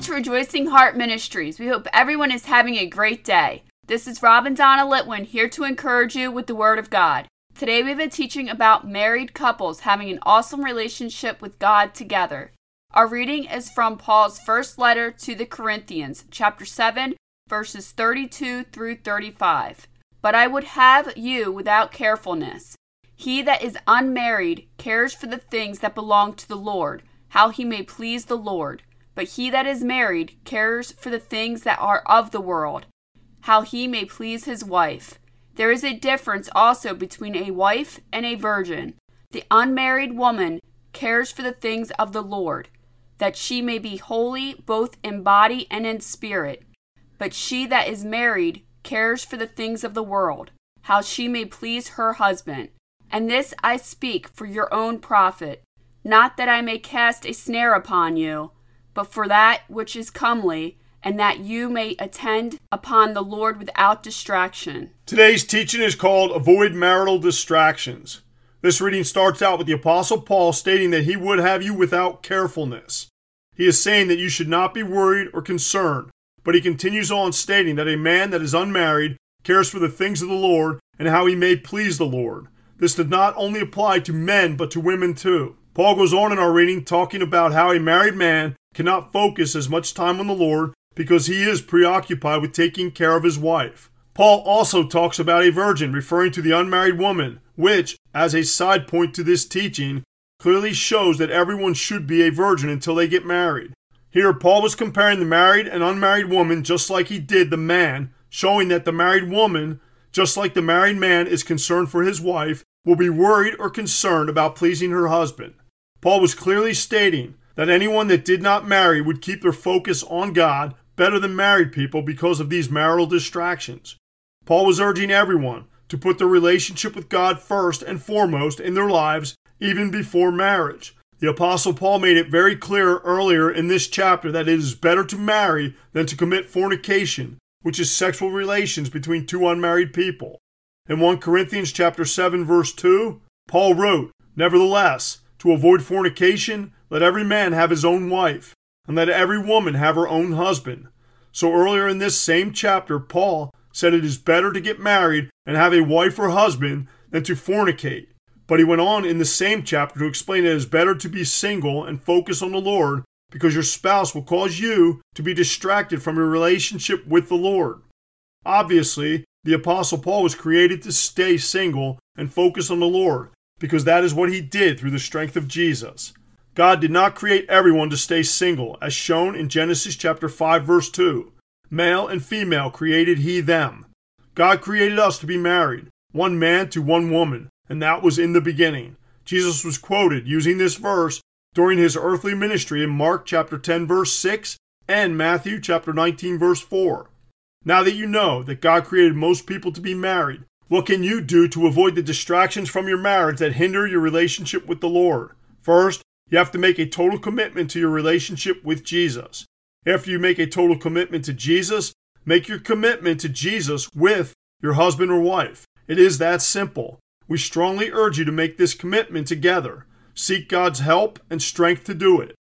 Welcome to Rejoicing Heart Ministries. We hope everyone is having a great day. This is Rob and Donna Litwin here to encourage you with the Word of God. Today we have a teaching about married couples having an awesome relationship with God together. Our reading is from Paul's first letter to the Corinthians, chapter 7, verses 32 through 35. But I would have you without carefulness. He that is unmarried cares for the things that belong to the Lord, how he may please the Lord. But he that is married cares for the things that are of the world, how he may please his wife. There is a difference also between a wife and a virgin. The unmarried woman cares for the things of the Lord, that she may be holy both in body and in spirit. But she that is married cares for the things of the world, how she may please her husband. And this I speak for your own profit, not that I may cast a snare upon you but for that which is comely, and that you may attend upon the Lord without distraction. Today's teaching is called Avoid Marital Distractions. This reading starts out with the Apostle Paul stating that he would have you without carefulness. He is saying that you should not be worried or concerned, but he continues on stating that a man that is unmarried cares for the things of the Lord and how he may please the Lord. This did not only apply to men, but to women too. Paul goes on in our reading talking about how a married man cannot focus as much time on the Lord because he is preoccupied with taking care of his wife. Paul also talks about a virgin, referring to the unmarried woman, which, as a side point to this teaching, clearly shows that everyone should be a virgin until they get married. Here, Paul was comparing the married and unmarried woman just like he did the man, showing that the married woman, just like the married man is concerned for his wife, will be worried or concerned about pleasing her husband. Paul was clearly stating that anyone that did not marry would keep their focus on God better than married people because of these marital distractions. Paul was urging everyone to put their relationship with God first and foremost in their lives, even before marriage. The Apostle Paul made it very clear earlier in this chapter that it is better to marry than to commit fornication, which is sexual relations between two unmarried people. In 1 Corinthians chapter 7 verse 2, Paul wrote, "Nevertheless, to avoid fornication, let every man have his own wife, and let every woman have her own husband. So earlier in this same chapter, Paul said it is better to get married and have a wife or husband than to fornicate. But he went on in the same chapter to explain it is better to be single and focus on the Lord because your spouse will cause you to be distracted from your relationship with the Lord. Obviously, the Apostle Paul was created to stay single and focus on the Lord because that is what he did through the strength of Jesus. God did not create everyone to stay single, as shown in Genesis chapter 5 verse 2. Male and female created he them. God created us to be married, one man to one woman, and that was in the beginning. Jesus was quoted using this verse during his earthly ministry in Mark chapter 10 verse 6 and Matthew chapter 19 verse 4. Now that you know that God created most people to be married, what can you do to avoid the distractions from your marriage that hinder your relationship with the Lord? First, you have to make a total commitment to your relationship with Jesus. After you make a total commitment to Jesus, make your commitment to Jesus with your husband or wife. It is that simple. We strongly urge you to make this commitment together. Seek God's help and strength to do it.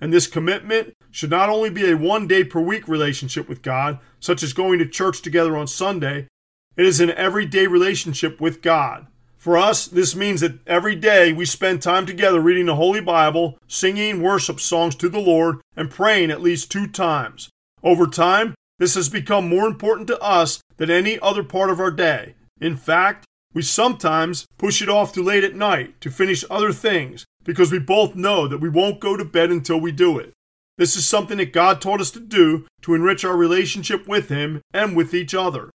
And this commitment should not only be a one day per week relationship with God, such as going to church together on Sunday, it is an everyday relationship with God. For us, this means that every day we spend time together reading the Holy Bible, singing worship songs to the Lord, and praying at least two times. Over time, this has become more important to us than any other part of our day. In fact, we sometimes push it off to late at night to finish other things because we both know that we won't go to bed until we do it. This is something that God taught us to do to enrich our relationship with Him and with each other.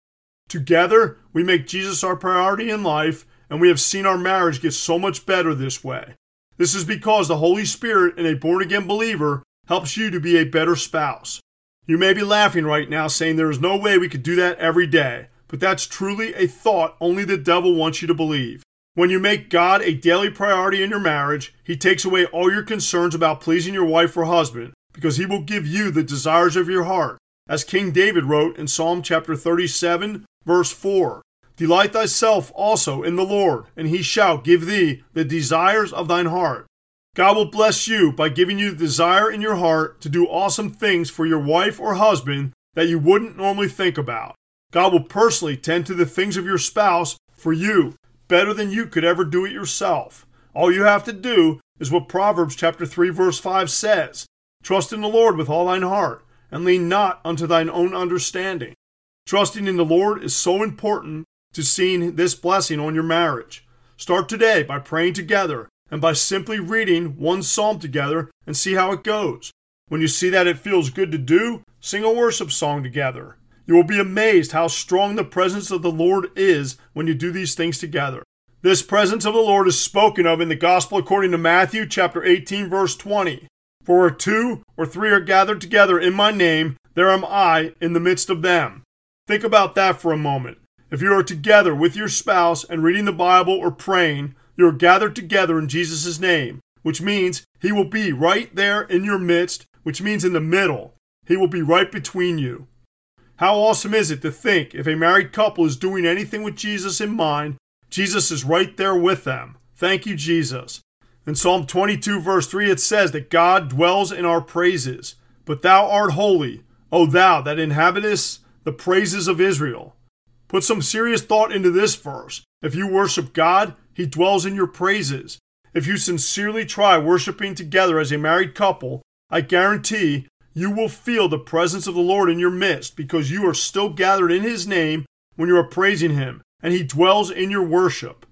Together, we make Jesus our priority in life and we have seen our marriage get so much better this way. This is because the Holy Spirit in a born again believer helps you to be a better spouse. You may be laughing right now saying there is no way we could do that every day, but that's truly a thought only the devil wants you to believe. When you make God a daily priority in your marriage, He takes away all your concerns about pleasing your wife or husband because He will give you the desires of your heart. As King David wrote in Psalm chapter 37, verse 4 Delight thyself also in the Lord, and he shall give thee the desires of thine heart. God will bless you by giving you the desire in your heart to do awesome things for your wife or husband that you wouldn't normally think about. God will personally tend to the things of your spouse for you better than you could ever do it yourself. All you have to do is what Proverbs chapter 3 verse 5 says. Trust in the Lord with all thine heart and lean not unto thine own understanding. Trusting in the Lord is so important to seeing this blessing on your marriage. Start today by praying together and by simply reading one psalm together and see how it goes. When you see that it feels good to do, sing a worship song together. You will be amazed how strong the presence of the Lord is when you do these things together. This presence of the Lord is spoken of in the Gospel according to Matthew chapter 18 verse 20. For where two or three are gathered together in my name, there am I in the midst of them. Think about that for a moment. If you are together with your spouse and reading the Bible or praying, you are gathered together in Jesus' name, which means He will be right there in your midst, which means in the middle. He will be right between you. How awesome is it to think if a married couple is doing anything with Jesus in mind, Jesus is right there with them. Thank you, Jesus. In Psalm 22, verse 3, it says that God dwells in our praises. But thou art holy, O thou that inhabitest the praises of Israel. Put some serious thought into this verse. If you worship God, He dwells in your praises. If you sincerely try worshiping together as a married couple, I guarantee you will feel the presence of the Lord in your midst because you are still gathered in His name when you are praising Him, and He dwells in your worship.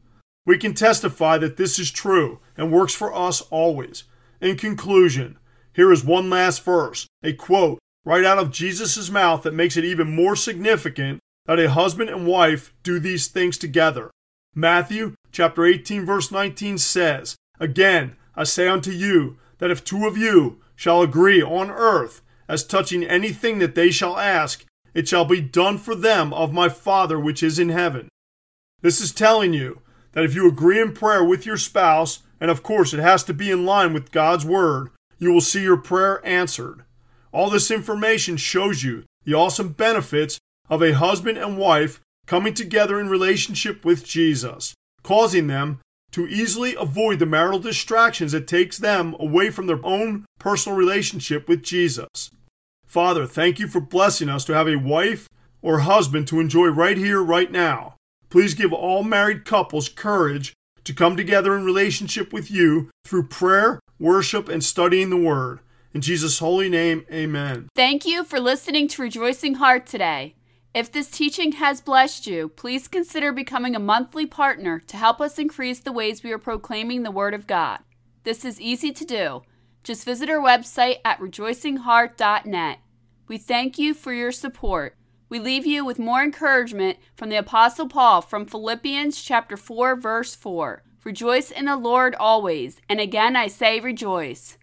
We can testify that this is true and works for us always. In conclusion, here is one last verse, a quote right out of Jesus' mouth that makes it even more significant that a husband and wife do these things together. Matthew chapter 18 verse 19 says, Again, I say unto you that if two of you shall agree on earth as touching anything that they shall ask, it shall be done for them of my Father which is in heaven. This is telling you that if you agree in prayer with your spouse, and of course it has to be in line with God's word, you will see your prayer answered. All this information shows you the awesome benefits of a husband and wife coming together in relationship with Jesus, causing them to easily avoid the marital distractions that takes them away from their own personal relationship with Jesus. Father, thank you for blessing us to have a wife or husband to enjoy right here, right now. Please give all married couples courage to come together in relationship with you through prayer, worship, and studying the Word. In Jesus' holy name, amen. Thank you for listening to Rejoicing Heart today. If this teaching has blessed you, please consider becoming a monthly partner to help us increase the ways we are proclaiming the Word of God. This is easy to do. Just visit our website at rejoicingheart.net. We thank you for your support. We leave you with more encouragement from the apostle Paul from Philippians chapter 4 verse 4. Rejoice in the Lord always, and again I say rejoice.